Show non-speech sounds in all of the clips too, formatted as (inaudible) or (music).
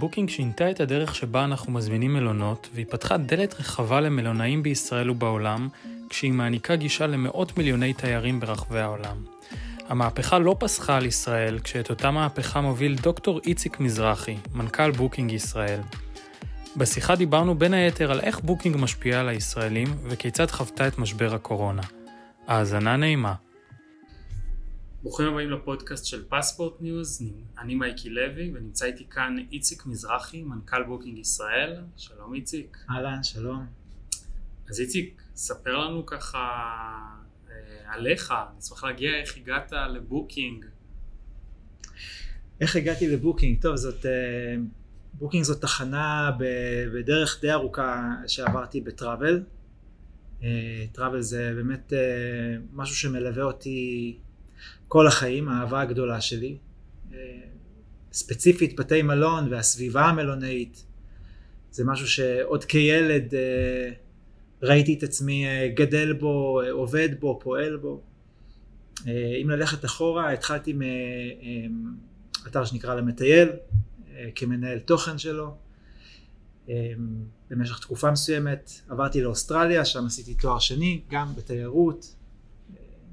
בוקינג שינתה את הדרך שבה אנחנו מזמינים מלונות, והיא פתחה דלת רחבה למלונאים בישראל ובעולם, כשהיא מעניקה גישה למאות מיליוני תיירים ברחבי העולם. המהפכה לא פסחה על ישראל, כשאת אותה מהפכה מוביל דוקטור איציק מזרחי, מנכ"ל בוקינג ישראל. בשיחה דיברנו בין היתר על איך בוקינג משפיע על הישראלים, וכיצד חוותה את משבר הקורונה. האזנה נעימה. ברוכים הבאים לפודקאסט של פספורט ניוז, אני מייקי לוי ונמצא איתי כאן איציק מזרחי, מנכ"ל בוקינג ישראל. שלום איציק. אהלן, שלום. אז איציק, ספר לנו ככה אה, עליך, נשמח להגיע איך הגעת לבוקינג. איך הגעתי לבוקינג? טוב, זאת... אה, בוקינג זאת תחנה בדרך די ארוכה שעברתי ב travel. טראבל זה באמת אה, משהו שמלווה אותי כל החיים, האהבה הגדולה שלי. אה, ספציפית בתי מלון והסביבה המלונאית. זה משהו שעוד כילד אה, ראיתי את עצמי גדל בו, עובד בו, פועל בו. אם ללכת אחורה, התחלתי מאתר שנקרא למטייל, כמנהל תוכן שלו. במשך תקופה מסוימת עברתי לאוסטרליה, שם עשיתי תואר שני, גם בתיירות.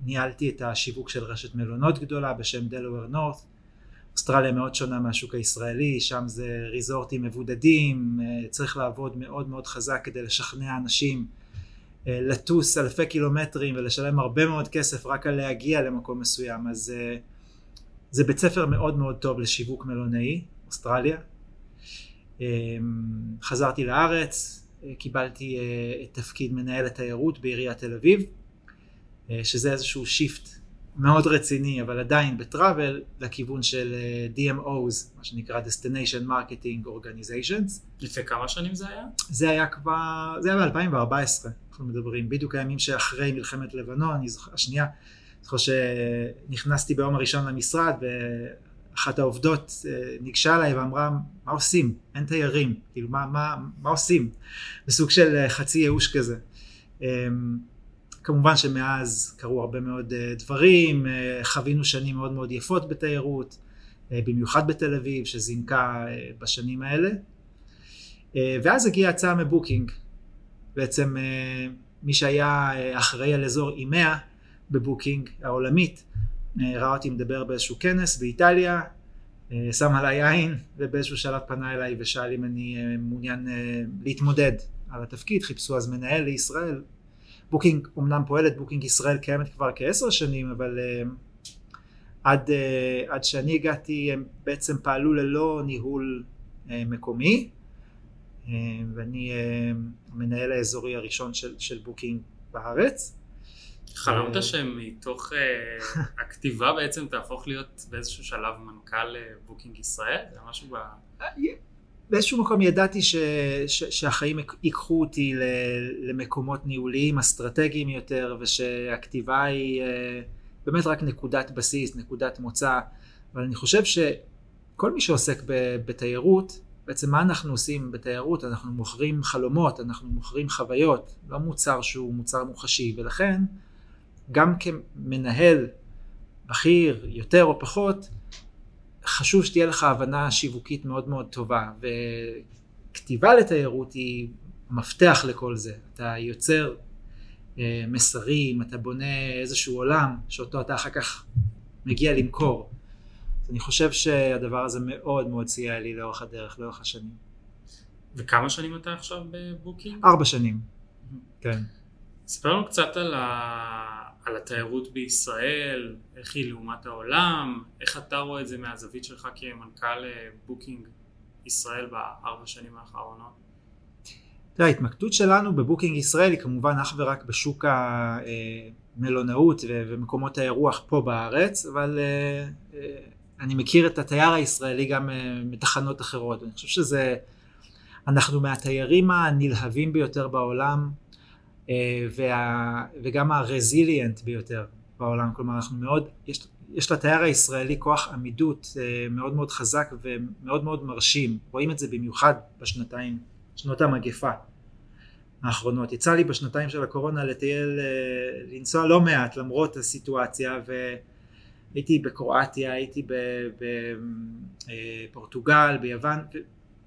ניהלתי את השיווק של רשת מלונות גדולה בשם דלוור נורת. אוסטרליה מאוד שונה מהשוק הישראלי, שם זה ריזורטים מבודדים, צריך לעבוד מאוד מאוד חזק כדי לשכנע אנשים לטוס אלפי קילומטרים ולשלם הרבה מאוד כסף רק על להגיע למקום מסוים, אז זה בית ספר מאוד מאוד טוב לשיווק מלונאי, אוסטרליה. חזרתי לארץ, קיבלתי את תפקיד מנהל התיירות בעיריית תל אביב, שזה איזשהו שיפט מאוד רציני, אבל עדיין בטראבל, לכיוון של DMOs, מה שנקרא Destination Marketing Organizations. לפני כמה שנים זה היה? זה היה כבר, זה היה ב-2014, אנחנו מדברים, בדיוק הימים שאחרי מלחמת לבנון, אני זוכר, השנייה, זוכר שנכנסתי ביום הראשון למשרד, ואחת העובדות ניגשה אליי ואמרה, מה עושים? אין תיירים, כאילו, מה, מה, מה עושים? בסוג של חצי ייאוש כזה. כמובן שמאז קרו הרבה מאוד דברים, חווינו שנים מאוד מאוד יפות בתיירות, במיוחד בתל אביב שזינקה בשנים האלה. ואז הגיעה הצעה מבוקינג. בעצם מי שהיה אחראי על אזור EMEA בבוקינג העולמית, ראה אותי מדבר באיזשהו כנס באיטליה, שם עליי עין ובאיזשהו שלב פנה אליי ושאל אם אני מעוניין להתמודד על התפקיד, חיפשו אז מנהל לישראל, בוקינג אמנם פועלת, בוקינג ישראל קיימת כבר כעשר שנים, אבל uh, עד, uh, עד שאני הגעתי הם בעצם פעלו ללא ניהול uh, מקומי, uh, ואני uh, המנהל האזורי הראשון של, של בוקינג בארץ. חלמת שמתוך uh, (laughs) הכתיבה בעצם תהפוך להיות באיזשהו שלב מנכ"ל בוקינג ישראל? זה משהו ב... באיזשהו מקום ידעתי ש, ש, שהחיים ייקחו אותי למקומות ניהוליים אסטרטגיים יותר ושהכתיבה היא באמת רק נקודת בסיס, נקודת מוצא. אבל אני חושב שכל מי שעוסק בתיירות בעצם מה אנחנו עושים בתיירות? אנחנו מוכרים חלומות אנחנו מוכרים חוויות לא מוצר שהוא מוצר מוחשי. ולכן גם כמנהל בכיר יותר או פחות חשוב שתהיה לך הבנה שיווקית מאוד מאוד טובה וכתיבה לתיירות היא מפתח לכל זה. אתה יוצר אה, מסרים אתה בונה איזשהו עולם שאותו אתה אחר כך מגיע למכור. אז אני חושב שהדבר הזה מאוד מאוד סייע לי לאורך הדרך לאורך השנים. וכמה שנים אתה עכשיו בבוקינג? ארבע שנים. כן. ספר לנו קצת על ה... על התיירות בישראל, איך היא לעומת העולם, איך אתה רואה את זה מהזווית שלך כמנכ"ל בוקינג ישראל בארבע שנים האחרונות? תראה, ההתמקדות שלנו בבוקינג ישראל היא כמובן אך ורק בשוק המלונאות ומקומות האירוח פה בארץ, אבל אני מכיר את התייר הישראלי גם מתחנות אחרות, אני חושב שזה, אנחנו מהתיירים הנלהבים ביותר בעולם, וה, וגם הרזיליאנט ביותר בעולם, כלומר אנחנו מאוד, יש, יש לתייר הישראלי כוח עמידות מאוד מאוד חזק ומאוד מאוד מרשים, רואים את זה במיוחד בשנתיים, שנות המגפה האחרונות. יצא לי בשנתיים של הקורונה לטייל, לנסוע לא מעט למרות הסיטואציה והייתי בקרואטיה, הייתי בפורטוגל, ביוון,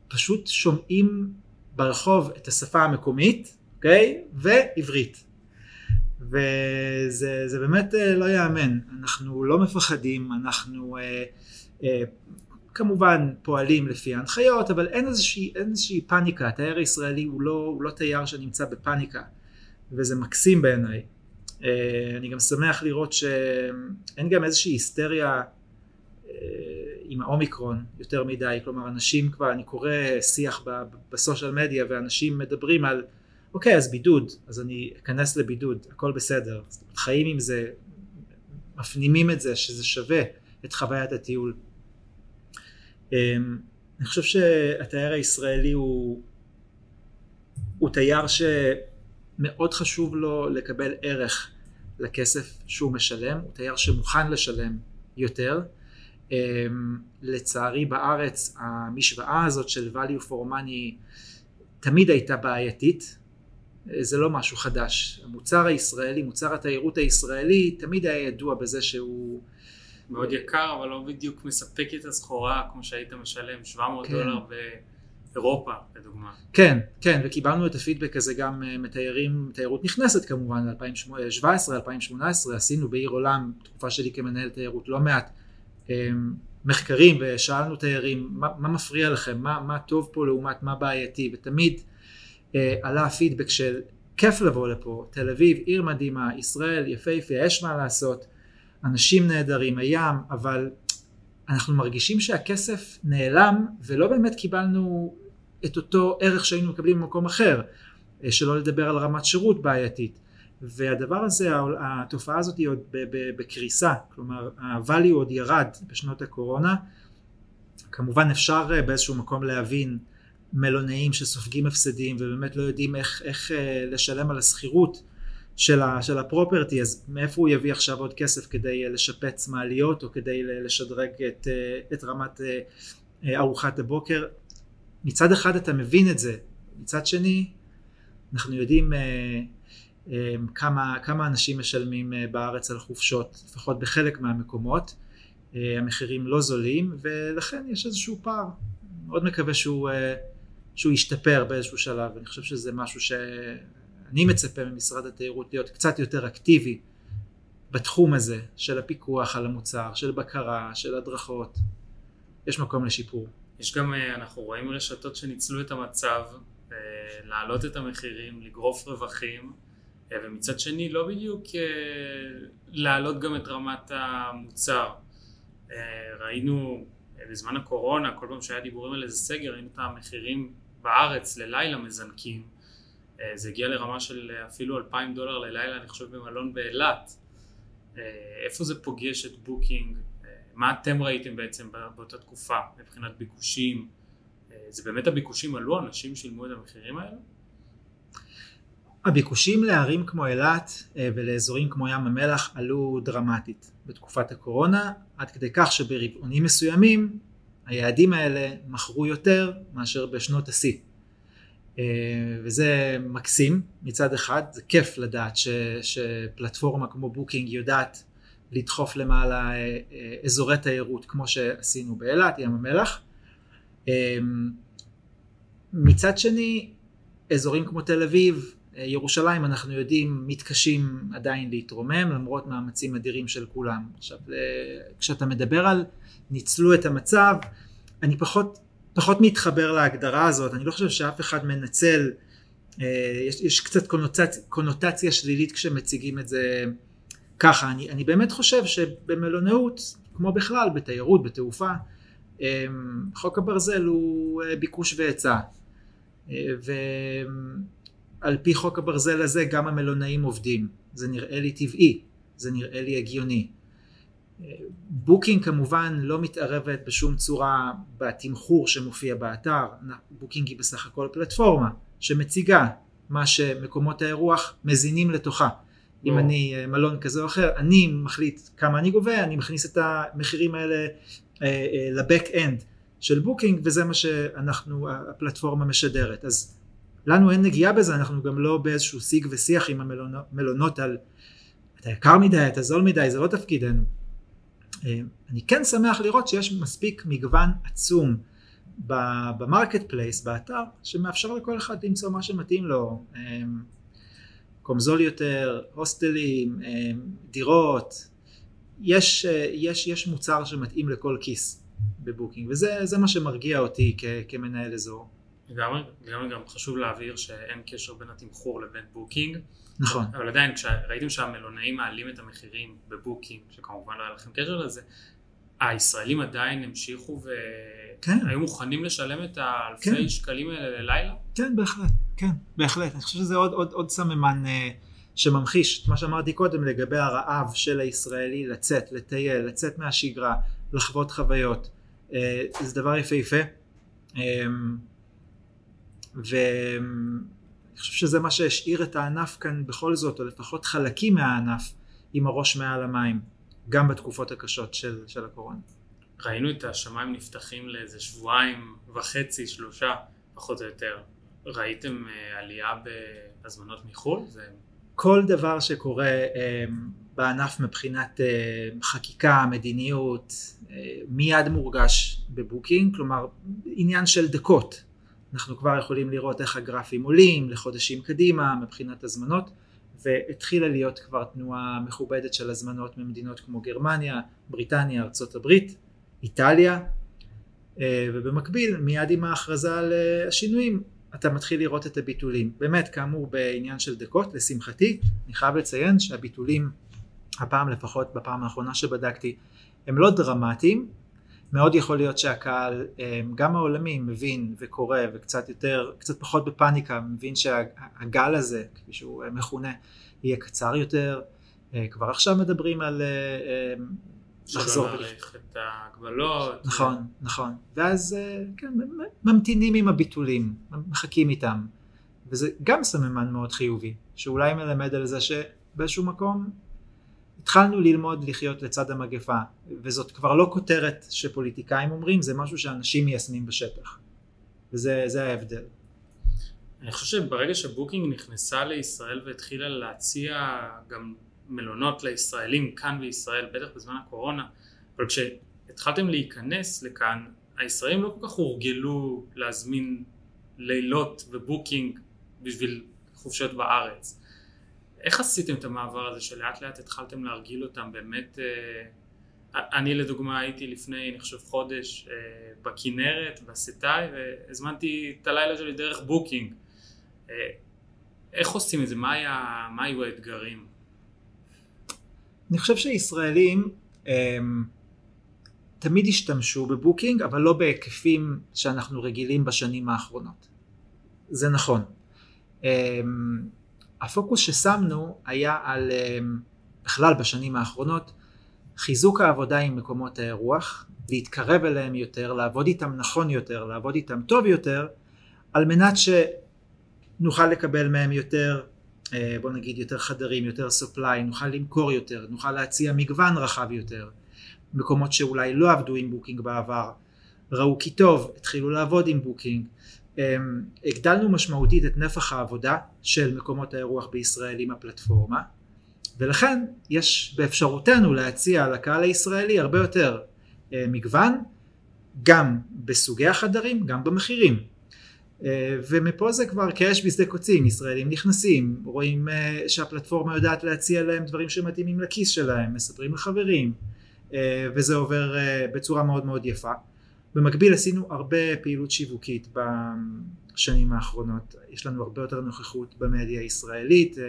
פשוט שומעים ברחוב את השפה המקומית, אוקיי? ועברית. וזה באמת אה, לא ייאמן, אנחנו לא מפחדים, אנחנו אה, אה, כמובן פועלים לפי ההנחיות, אבל אין איזושהי, אין איזושהי פאניקה, התייר הישראלי הוא לא, הוא לא תייר שנמצא בפאניקה, וזה מקסים בעיניי. אה, אני גם שמח לראות שאין גם איזושהי היסטריה אה, עם האומיקרון יותר מדי, כלומר אנשים כבר, אני קורא שיח בסושיאל מדיה ואנשים מדברים על אוקיי אז בידוד, אז אני אכנס לבידוד, הכל בסדר, חיים עם זה, מפנימים את זה שזה שווה את חוויית הטיול. אמ, אני חושב שהתייר הישראלי הוא, הוא תייר שמאוד חשוב לו לקבל ערך לכסף שהוא משלם, הוא תייר שמוכן לשלם יותר. אמ, לצערי בארץ המשוואה הזאת של value for money תמיד הייתה בעייתית, זה לא משהו חדש. המוצר הישראלי, מוצר התיירות הישראלי, תמיד היה ידוע בזה שהוא... מאוד יקר, אבל לא בדיוק מספק את הסחורה כמו שהיית משלם 700 כן. דולר באירופה, לדוגמה. כן, כן, וקיבלנו את הפידבק הזה גם אה, מתיירים, תיירות נכנסת כמובן, 2017, 2018, עשינו בעיר עולם, תקופה שלי כמנהל תיירות, לא מעט אה, מחקרים, ושאלנו תיירים, מה, מה מפריע לכם, מה, מה טוב פה לעומת מה בעייתי, ותמיד עלה הפידבק של כיף לבוא לפה, תל אביב, עיר מדהימה, ישראל, יפהפה, יש מה לעשות, אנשים נהדרים, הים, אבל אנחנו מרגישים שהכסף נעלם ולא באמת קיבלנו את אותו ערך שהיינו מקבלים במקום אחר, אה, שלא לדבר על רמת שירות בעייתית. והדבר הזה, התופעה הזאת היא עוד בקריסה, כלומר ה-value עוד ירד בשנות הקורונה. כמובן אפשר אה, באיזשהו מקום להבין מלונאים שסופגים הפסדים ובאמת לא יודעים איך, איך אה, לשלם על השכירות של, של הפרופרטי אז מאיפה הוא יביא עכשיו עוד כסף כדי אה, לשפץ מעליות או כדי לשדרג את, אה, את רמת ארוחת הבוקר? מצד אחד אתה מבין את זה מצד שני אנחנו יודעים כמה, כמה אנשים משלמים בארץ על חופשות לפחות בחלק מהמקומות המחירים לא זולים ולכן יש איזשהו פער. מאוד מקווה שהוא שהוא ישתפר באיזשהו שלב, אני חושב שזה משהו שאני מצפה ממשרד התיירות להיות קצת יותר אקטיבי בתחום הזה של הפיקוח על המוצר, של בקרה, של הדרכות, יש מקום לשיפור. יש גם, אה, אנחנו רואים רשתות שניצלו את המצב, אה, להעלות את המחירים, לגרוף רווחים, אה, ומצד שני לא בדיוק להעלות גם את רמת המוצר. ראינו בזמן הקורונה, כל פעם שהיה דיבורים על איזה סגר, ראינו את המחירים בארץ ללילה מזנקים. אה, זה הגיע לרמה של אפילו 2,000 דולר ללילה, אני חושב, במלון באילת. אה, איפה זה פוגש את בוקינג? אה, מה אתם ראיתם בעצם באותה תקופה מבחינת ביקושים? זה באמת הביקושים עלו? אנשים שילמו את המחירים האלה? הביקושים לערים כמו אילת ולאזורים כמו ים המלח עלו דרמטית בתקופת הקורונה, עד כדי כך שברבעונים מסוימים היעדים האלה מכרו יותר מאשר בשנות השיא. אה, וזה מקסים מצד אחד, זה כיף לדעת ש, שפלטפורמה כמו בוקינג יודעת לדחוף למעלה אה, אה, אזורי תיירות כמו שעשינו באילת, ים המלח. מצד שני, אזורים כמו תל אביב, ירושלים, אנחנו יודעים, מתקשים עדיין להתרומם למרות מאמצים אדירים של כולם. עכשיו, כשאתה מדבר על ניצלו את המצב, אני פחות, פחות מתחבר להגדרה הזאת, אני לא חושב שאף אחד מנצל, אה, יש, יש קצת קונוטציה, קונוטציה שלילית כשמציגים את זה ככה, אני, אני באמת חושב שבמלונאות, כמו בכלל, בתיירות, בתעופה, אה, חוק הברזל הוא אה, ביקוש והיצע, ועל פי חוק הברזל הזה גם המלונאים עובדים, זה נראה לי טבעי, זה נראה לי הגיוני. בוקינג כמובן לא מתערבת בשום צורה בתמחור שמופיע באתר, בוקינג היא בסך הכל פלטפורמה שמציגה מה שמקומות האירוח מזינים לתוכה. אם אני אה, מלון כזה או אחר, אני מחליט כמה אני גובה, אני מכניס את המחירים האלה אה, אה, ל back end של בוקינג וזה מה שאנחנו, הפלטפורמה משדרת. אז לנו אין נגיעה בזה, אנחנו גם לא באיזשהו שיג ושיח עם המלונות על אתה יקר מדי, אתה זול מדי, זה לא תפקידנו. אה, אני כן שמח לראות שיש מספיק מגוון עצום ב marketplace, באתר, שמאפשר לכל אחד למצוא מה שמתאים לו, מקום זול יותר, הוסטלים, דירות, יש, יש, יש מוצר שמתאים לכל כיס בבוקינג, וזה מה שמרגיע אותי כ, כמנהל אזור. לגמרי, לגמרי גם חשוב להבהיר שאין קשר בין התמחור לבין בוקינג. נכון. אבל עדיין, כשראיתם שהמלונאים מעלים את המחירים בבוקינג, שכמובן לא היה לכם קשר לזה, הישראלים עדיין המשיכו והיו כן. מוכנים לשלם את האלפי כן. שקלים האלה ללילה? כן, בהחלט, כן, בהחלט. אני חושב שזה עוד, עוד, עוד סממן uh, שממחיש את מה שאמרתי קודם לגבי הרעב של הישראלי לצאת, לטייל, לצאת מהשגרה, לחוות חוויות. Uh, זה דבר יפהפה. Um, ואני חושב שזה מה שהשאיר את הענף כאן בכל זאת, או לפחות חלקים מהענף, עם הראש מעל המים. גם בתקופות הקשות של, של הקורונה. ראינו את השמיים נפתחים לאיזה שבועיים וחצי, שלושה, פחות או יותר. ראיתם uh, עלייה בהזמנות מחו"ל? זה... כל דבר שקורה uh, בענף מבחינת uh, חקיקה, מדיניות, מיד מורגש בבוקינג, כלומר עניין של דקות. אנחנו כבר יכולים לראות איך הגרפים עולים לחודשים קדימה מבחינת הזמנות. והתחילה להיות כבר תנועה מכובדת של הזמנות ממדינות כמו גרמניה, בריטניה, ארצות הברית, איטליה, אה, ובמקביל מיד עם ההכרזה על אה, השינויים אתה מתחיל לראות את הביטולים. באמת כאמור בעניין של דקות, לשמחתי, אני חייב לציין שהביטולים הפעם לפחות בפעם האחרונה שבדקתי הם לא דרמטיים, מאוד יכול להיות שהקהל אה, גם העולמי מבין וקורא וקצת יותר, קצת פחות בפאניקה, מבין שהגל הזה, כפי שהוא אה, מכונה, יהיה קצר יותר. אה, כבר עכשיו מדברים על לחזור. שלא להאריך את ההגבלות. נכון, נכון. ואז כן, ממתינים עם הביטולים, מחכים איתם. וזה גם סממן מאוד חיובי, שאולי מלמד על זה שבאיזשהו מקום התחלנו ללמוד לחיות לצד המגפה, וזאת כבר לא כותרת שפוליטיקאים אומרים, זה משהו שאנשים מיישמים בשטח. וזה ההבדל. אני חושב שברגע שבוקינג נכנסה לישראל והתחילה להציע גם מלונות לישראלים כאן בישראל, בטח בזמן הקורונה, אבל כשהתחלתם להיכנס לכאן, הישראלים לא כל כך הורגלו להזמין לילות בבוקינג בשביל חופשות בארץ. איך עשיתם את המעבר הזה שלאט לאט התחלתם להרגיל אותם באמת אה, אני לדוגמה הייתי לפני אני חושב חודש אה, בכנרת בסטאי והזמנתי את הלילה שלי דרך בוקינג אה, איך עושים את זה? מה, היה, מה היו האתגרים? אני חושב שישראלים הם, תמיד השתמשו בבוקינג אבל לא בהיקפים שאנחנו רגילים בשנים האחרונות זה נכון הפוקוס ששמנו היה על אמ, בכלל בשנים האחרונות חיזוק העבודה עם מקומות האירוח, להתקרב אליהם יותר, לעבוד איתם נכון יותר, לעבוד איתם טוב יותר, על מנת שנוכל לקבל מהם יותר, אה, בוא נגיד יותר חדרים, יותר supply, נוכל למכור יותר, נוכל להציע מגוון רחב יותר, מקומות שאולי לא עבדו עם בוקינג בעבר, ראו כי טוב, התחילו לעבוד עם בוקינג, הגדלנו משמעותית את נפח העבודה של מקומות האירוח בישראל עם הפלטפורמה ולכן יש באפשרותנו להציע לקהל הישראלי הרבה יותר אה, מגוון גם בסוגי החדרים גם במחירים. אה, ומפה זה כבר כאש בשדה קוצים ישראלים נכנסים רואים אה, שהפלטפורמה יודעת להציע להם דברים שמתאימים לכיס שלהם מספרים לחברים וזה עובר בצורה מאוד מאוד יפה במקביל עשינו הרבה פעילות שיווקית בשנים האחרונות, יש לנו הרבה יותר נוכחות במדיה הישראלית, אה,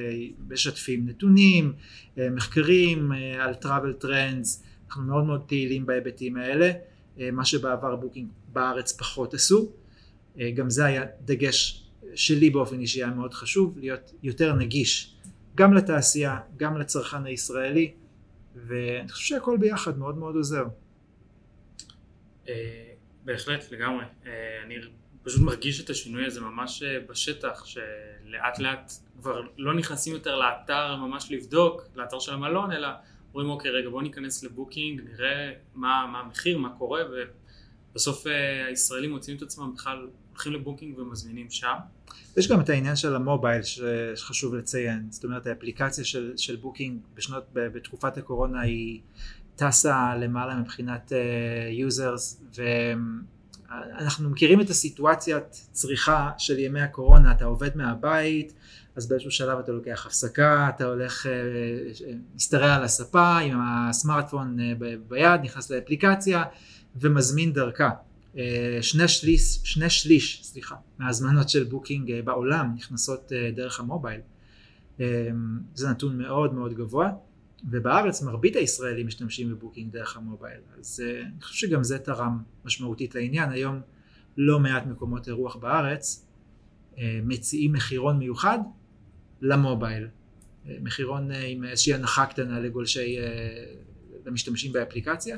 משתפים נתונים, אה, מחקרים אה, על travel trends, אנחנו מאוד מאוד פעילים בהיבטים האלה, מה שבעבר בוקינג בארץ פחות עשו, גם זה היה דגש שלי באופן אישי היה מאוד חשוב, להיות יותר נגיש גם לתעשייה, גם לצרכן הישראלי, ואני חושב שהכל ביחד מאוד מאוד עוזר. בהחלט, לגמרי. אה, אני פשוט מרגיש את השינוי הזה ממש אה, בשטח, שלאט לאט כבר לא נכנסים יותר לאתר ממש לבדוק, לאתר של המלון, אלא אומרים אוקיי רגע בוא ניכנס לבוקינג, נראה מה, מה המחיר, מה קורה, ובסוף אה, הישראלים מוצאים את עצמם בכלל הולכים לבוקינג ומזמינים שם. יש גם את העניין של המובייל שחשוב לציין, זאת אומרת האפליקציה של, של בוקינג בשנות, בתקופת הקורונה היא טסה למעלה מבחינת users uh, אנחנו מכירים את הסיטואציית צריכה של ימי הקורונה, אתה עובד מהבית, אז באיזשהו שלב אתה לוקח הפסקה, אתה הולך, משתרע על הספה עם הסמארטפון ביד, נכנס לאפליקציה ומזמין דרכה. שני שליש, שני שליש סליחה, מההזמנות של בוקינג בעולם נכנסות דרך המובייל. זה נתון מאוד מאוד גבוה. ובארץ מרבית הישראלים משתמשים בבוקינג דרך המובייל אז uh, אני חושב שגם זה תרם משמעותית לעניין היום לא מעט מקומות אירוח בארץ uh, מציעים מחירון מיוחד למובייל uh, מחירון uh, עם איזושהי הנחה קטנה לגולשי uh, למשתמשים באפליקציה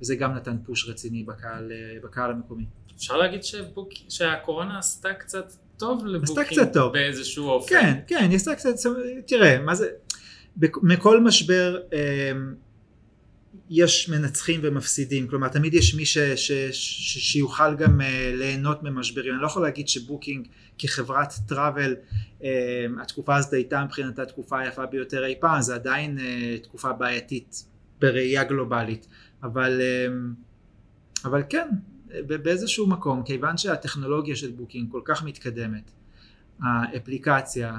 וזה גם נתן פוש רציני בקהל, uh, בקהל המקומי. אפשר להגיד שבוק... שהקורונה עשתה קצת טוב לבוקינג עשתה קצת טוב. באיזשהו אופן. כן, כן, היא עשתה קצת, תראה, מה זה, מכל משבר אמ, יש מנצחים ומפסידים, כלומר תמיד יש מי ש, ש, ש, שיוכל גם אה, ליהנות ממשברים, אני לא יכול להגיד שבוקינג כחברת travel אמ, התקופה הזאת הייתה מבחינתה התקופה היפה ביותר אי פעם, זה עדיין אה, תקופה בעייתית בראייה גלובלית, אבל, אמ, אבל כן, באיזשהו מקום, כיוון שהטכנולוגיה של בוקינג כל כך מתקדמת, האפליקציה,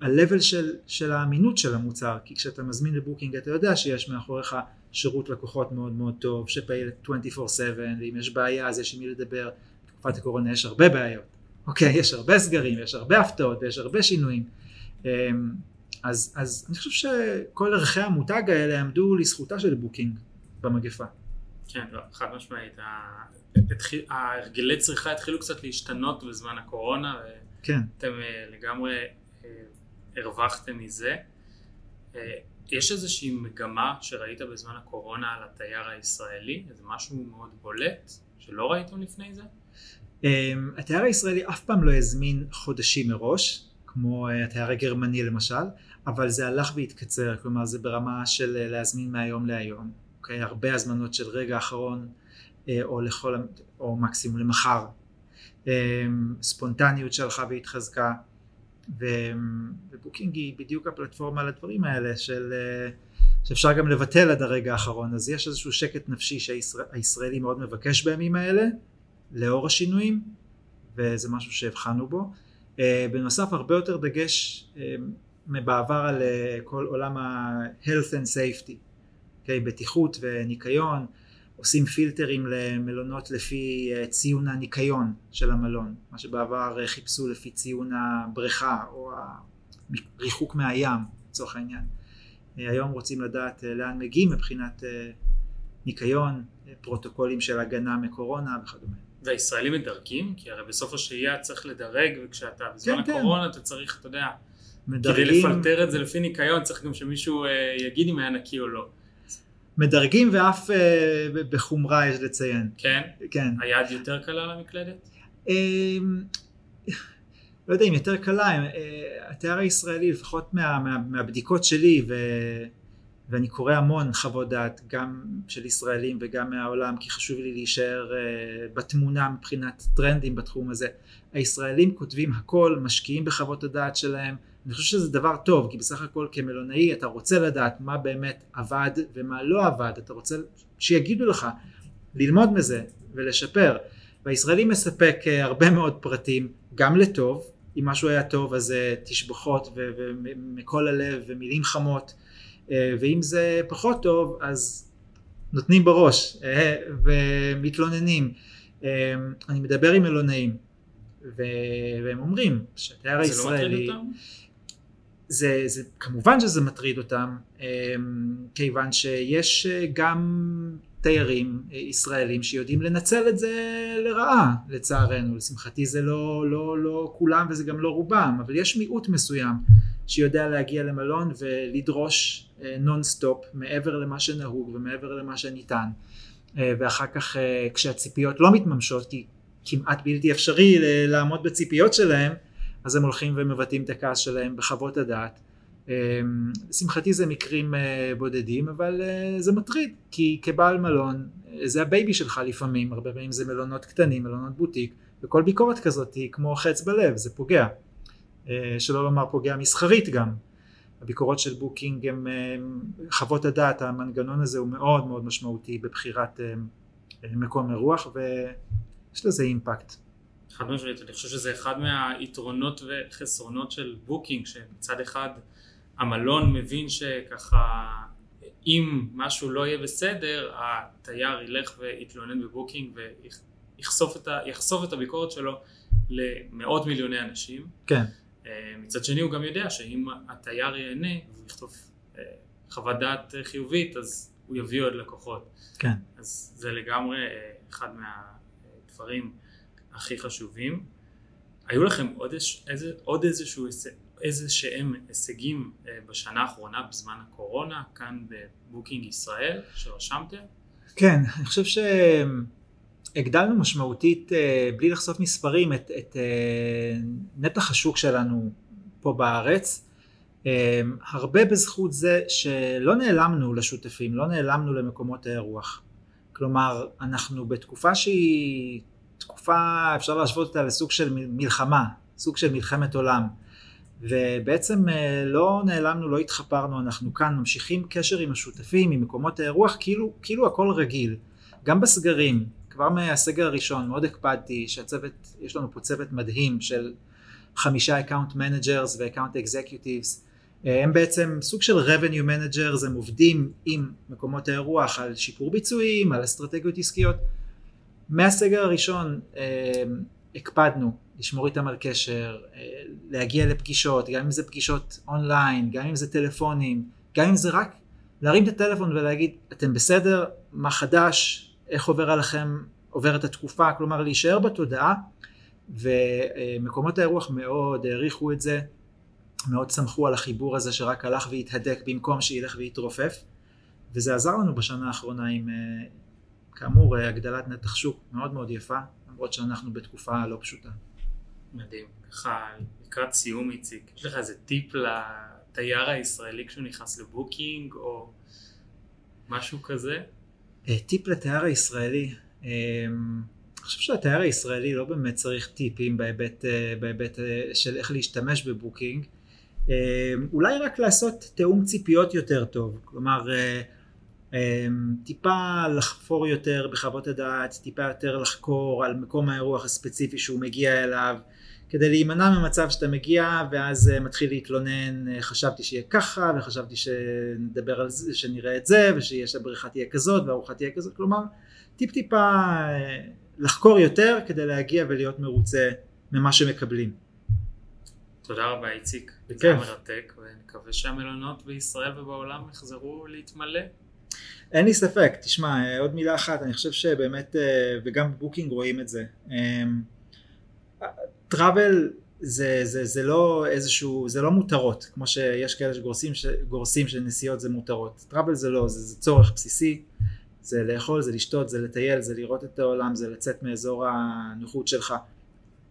ה-level של, של האמינות של המוצר כי כשאתה מזמין לבוקינג אתה יודע שיש מאחוריך שירות לקוחות מאוד מאוד טוב שפעיל 24/7 ואם יש בעיה אז יש עם מי לדבר. בתקופת הקורונה יש הרבה בעיות. אוקיי? יש הרבה סגרים יש הרבה הפתעות ויש הרבה שינויים. אמ, אז, אז אני חושב שכל ערכי המותג האלה עמדו לזכותה של בוקינג במגפה. כן לא חד משמעית. ההרגלי צריכה התחילו קצת להשתנות בזמן הקורונה כן. אתם אה, לגמרי הרווחתם מזה. אה, יש איזושהי מגמה שראית בזמן הקורונה על התייר הישראלי? איזה משהו מאוד בולט שלא ראיתם לפני זה? אמ, התייר הישראלי אף פעם לא הזמין חודשים מראש, כמו אה, התייר הגרמני למשל, אבל זה הלך והתקצר, כלומר זה ברמה של אה, להזמין מהיום להיום. אוקיי? הרבה הזמנות של רגע אחרון, או, לכל, או מקסימום למחר. אמ, ספונטניות שהלכה והתחזקה. ובוקינג היא בדיוק הפלטפורמה לדברים האלה של אה, שאפשר גם לבטל עד הרגע האחרון. אז יש איזשהו שקט נפשי שהישראלי מאוד מבקש בימים האלה לאור השינויים וזה משהו שהבחנו בו. אה, בנוסף הרבה יותר דגש אה, מבעבר על כל עולם ה-health and safety okay, בטיחות וניקיון עושים פילטרים למלונות לפי אה, ציון הניקיון של המלון, מה שבעבר אה, חיפשו לפי ציון הבריכה או הריחוק מהים לצורך העניין. אה, היום רוצים לדעת לאן מגיעים מבחינת ניקיון, פרוטוקולים של הגנה מקורונה וכדומה. והישראלים מדרגים? כי הרי בסוף השהייה צריך לדרג וכשאתה בזמן כן, הקורונה כן. אתה צריך, אתה יודע, מדרגים... כדי לפלטר את זה לפי ניקיון צריך גם שמישהו יגיד אם היה נקי או לא. מדרגים ואף אה, בחומרה יש לציין. כן? כן. היד יותר קלה למקלדת? אמ, לא יודע אם יותר קלה, אה, התיאר הישראלי לפחות מה, מה, מהבדיקות שלי ו, ואני קורא המון חוות דעת גם של ישראלים וגם מהעולם כי חשוב לי להישאר אה, בתמונה מבחינת טרנדים בתחום הזה. הישראלים כותבים הכל, משקיעים בחוות הדעת שלהם, אני חושב שזה דבר טוב, כי בסך הכל כמלונאי אתה רוצה לדעת מה באמת עבד ומה לא עבד, אתה רוצה שיגידו לך, ללמוד מזה ולשפר. והישראלי מספק אה, הרבה מאוד פרטים, גם לטוב, אם משהו היה טוב אז אה, תשבחות ומכל הלב ומילים חמות, אה, ואם זה פחות טוב אז נותנים בראש ומתלוננים. אני מדבר עם מלונאים והם אומרים שהתייר הישראלי... זה לא מטריד אותם? זה, זה כמובן שזה מטריד אותם אמ, כיוון שיש אה, גם תיירים אה, ישראלים שיודעים לנצל את זה לרעה לצערנו. לשמחתי זה לא, לא, לא כולם וזה גם לא רובם אבל יש מיעוט מסוים שיודע להגיע למלון ולדרוש נון אה, מעבר למה שנהוג ומעבר למה שניתן. ואחר כך כשהציפיות לא מתממשות כי כמעט בלתי אפשרי לעמוד בציפיות שלהם אז הם הולכים ומבטאים את הכעס שלהם בחוות הדעת. אמ, לשמחתי זה מקרים אה, בודדים אבל אה, זה מטריד כי כבעל מלון אה, זה הבייבי שלך לפעמים הרבה פעמים זה מלונות קטנים מלונות בוטיק וכל ביקורת כזאת היא כמו חץ בלב זה פוגע שלא לומר פוגע מסחרית גם הביקורות של בוקינג הם חוות הדעת המנגנון הזה הוא מאוד מאוד משמעותי בבחירת מקום אירוח ויש לזה אימפקט. חד משמעית, אני חושב שזה אחד מהיתרונות וחסרונות של בוקינג, שמצד אחד המלון מבין שככה אם משהו לא יהיה בסדר, התייר ילך ויתלונן בבוקינג ויחשוף את, ה, את הביקורת שלו למאות מיליוני אנשים. כן. אה, מצד שני הוא גם יודע שאם התייר ייהנה והוא יכתוב אה, חוות דעת חיובית אז הוא יביא עוד לקוחות. כן. אז זה לגמרי אה, אחד מהדברים הכי חשובים. היו לכם עוד, איזה, עוד איזשהו איזה שהם הישגים בשנה האחרונה בזמן הקורונה כאן בבוקינג ישראל שרשמתם? כן, אני חושב ש... הגדלנו משמעותית, אה, בלי לחשוף מספרים, את, את אה, נתח השוק שלנו פה בארץ. אה, הרבה בזכות זה שלא נעלמנו לשותפים, לא נעלמנו למקומות האירוח. כלומר, אנחנו בתקופה שהיא תקופה, אפשר להשוות אותה לסוג של מלחמה, סוג של מלחמת עולם. ובעצם לא נעלמנו, לא התחפרנו, אנחנו כאן ממשיכים קשר עם השותפים, עם מקומות האירוח, כאילו, כאילו הכל רגיל. גם בסגרים, כבר מהסגר הראשון מאוד הקפדתי שהצוות, יש לנו פה צוות מדהים של חמישה account managers ו account executives הם בעצם סוג של revenue managers, הם עובדים עם מקומות האירוח על שיפור ביצועים, על אסטרטגיות עסקיות. מהסגר הראשון אה, הקפדנו לשמור איתם על קשר, אה, להגיע לפגישות, גם אם זה פגישות אונליין, גם אם זה טלפונים, גם אם זה רק להרים את הטלפון ולהגיד אתם בסדר, מה חדש, איך עובר עליכם, עוברת התקופה, כלומר להישאר בתודעה ומקומות האירוח מאוד העריכו את זה, מאוד שמחו על החיבור הזה שרק הלך והתהדק במקום שילך ויתרופף וזה עזר לנו בשנה האחרונה עם אה, כאמור הגדלת נתח שוק מאוד מאוד יפה למרות שאנחנו בתקופה לא פשוטה. מדהים, ככה לקראת סיום איציק, יש לך איזה טיפ לתייר הישראלי כשהוא נכנס לבוקינג או משהו כזה? אה, טיפ לתייר הישראלי, אה, אני חושב שהתייר הישראלי לא באמת צריך טיפים בהיבט, אה, בהיבט של איך להשתמש בבוקינג, אולי רק לעשות תיאום ציפיות יותר טוב, כלומר טיפה לחפור יותר בחוות הדעת, טיפה יותר לחקור על מקום האירוח הספציפי שהוא מגיע אליו, כדי להימנע ממצב שאתה מגיע ואז אה, מתחיל להתלונן אה, חשבתי שיהיה ככה וחשבתי שנדבר על זה שנראה את זה ושהבריכה תהיה כזאת והארוחה תהיה כזאת כלומר טיפ טיפה אה, לחקור יותר כדי להגיע ולהיות מרוצה ממה שמקבלים. תודה רבה איציק, זה מרתק ונקווה שהמלונות בישראל ובעולם יחזרו להתמלא. אין לי ספק, תשמע עוד מילה אחת אני חושב שבאמת וגם בבוקינג רואים את זה travel זה, זה, זה לא איזשהו, זה לא מותרות, כמו שיש כאלה שגורסים גורסים שנסיעות זה מותרות. travel זה לא, זה, זה צורך בסיסי, זה לאכול, זה לשתות, זה לטייל, זה לראות את העולם, זה לצאת מאזור הנוחות שלך,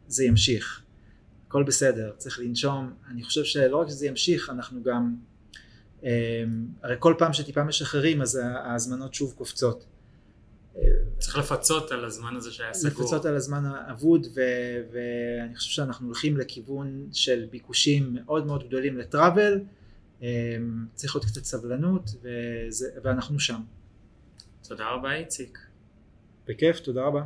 זה ימשיך. הכל בסדר, צריך לנשום. אני חושב שלא רק שזה ימשיך, אנחנו גם, אה, הרי כל פעם שטיפה משחררים אז ההזמנות שוב קופצות. צריך לפצות על הזמן הזה שהיה סגור. לפצות על הזמן האבוד ו- ואני חושב שאנחנו הולכים לכיוון של ביקושים מאוד מאוד גדולים לטראבל, אמ, צריך להיות קצת סבלנות וזה, ואנחנו שם. תודה רבה איציק. בכיף, תודה רבה.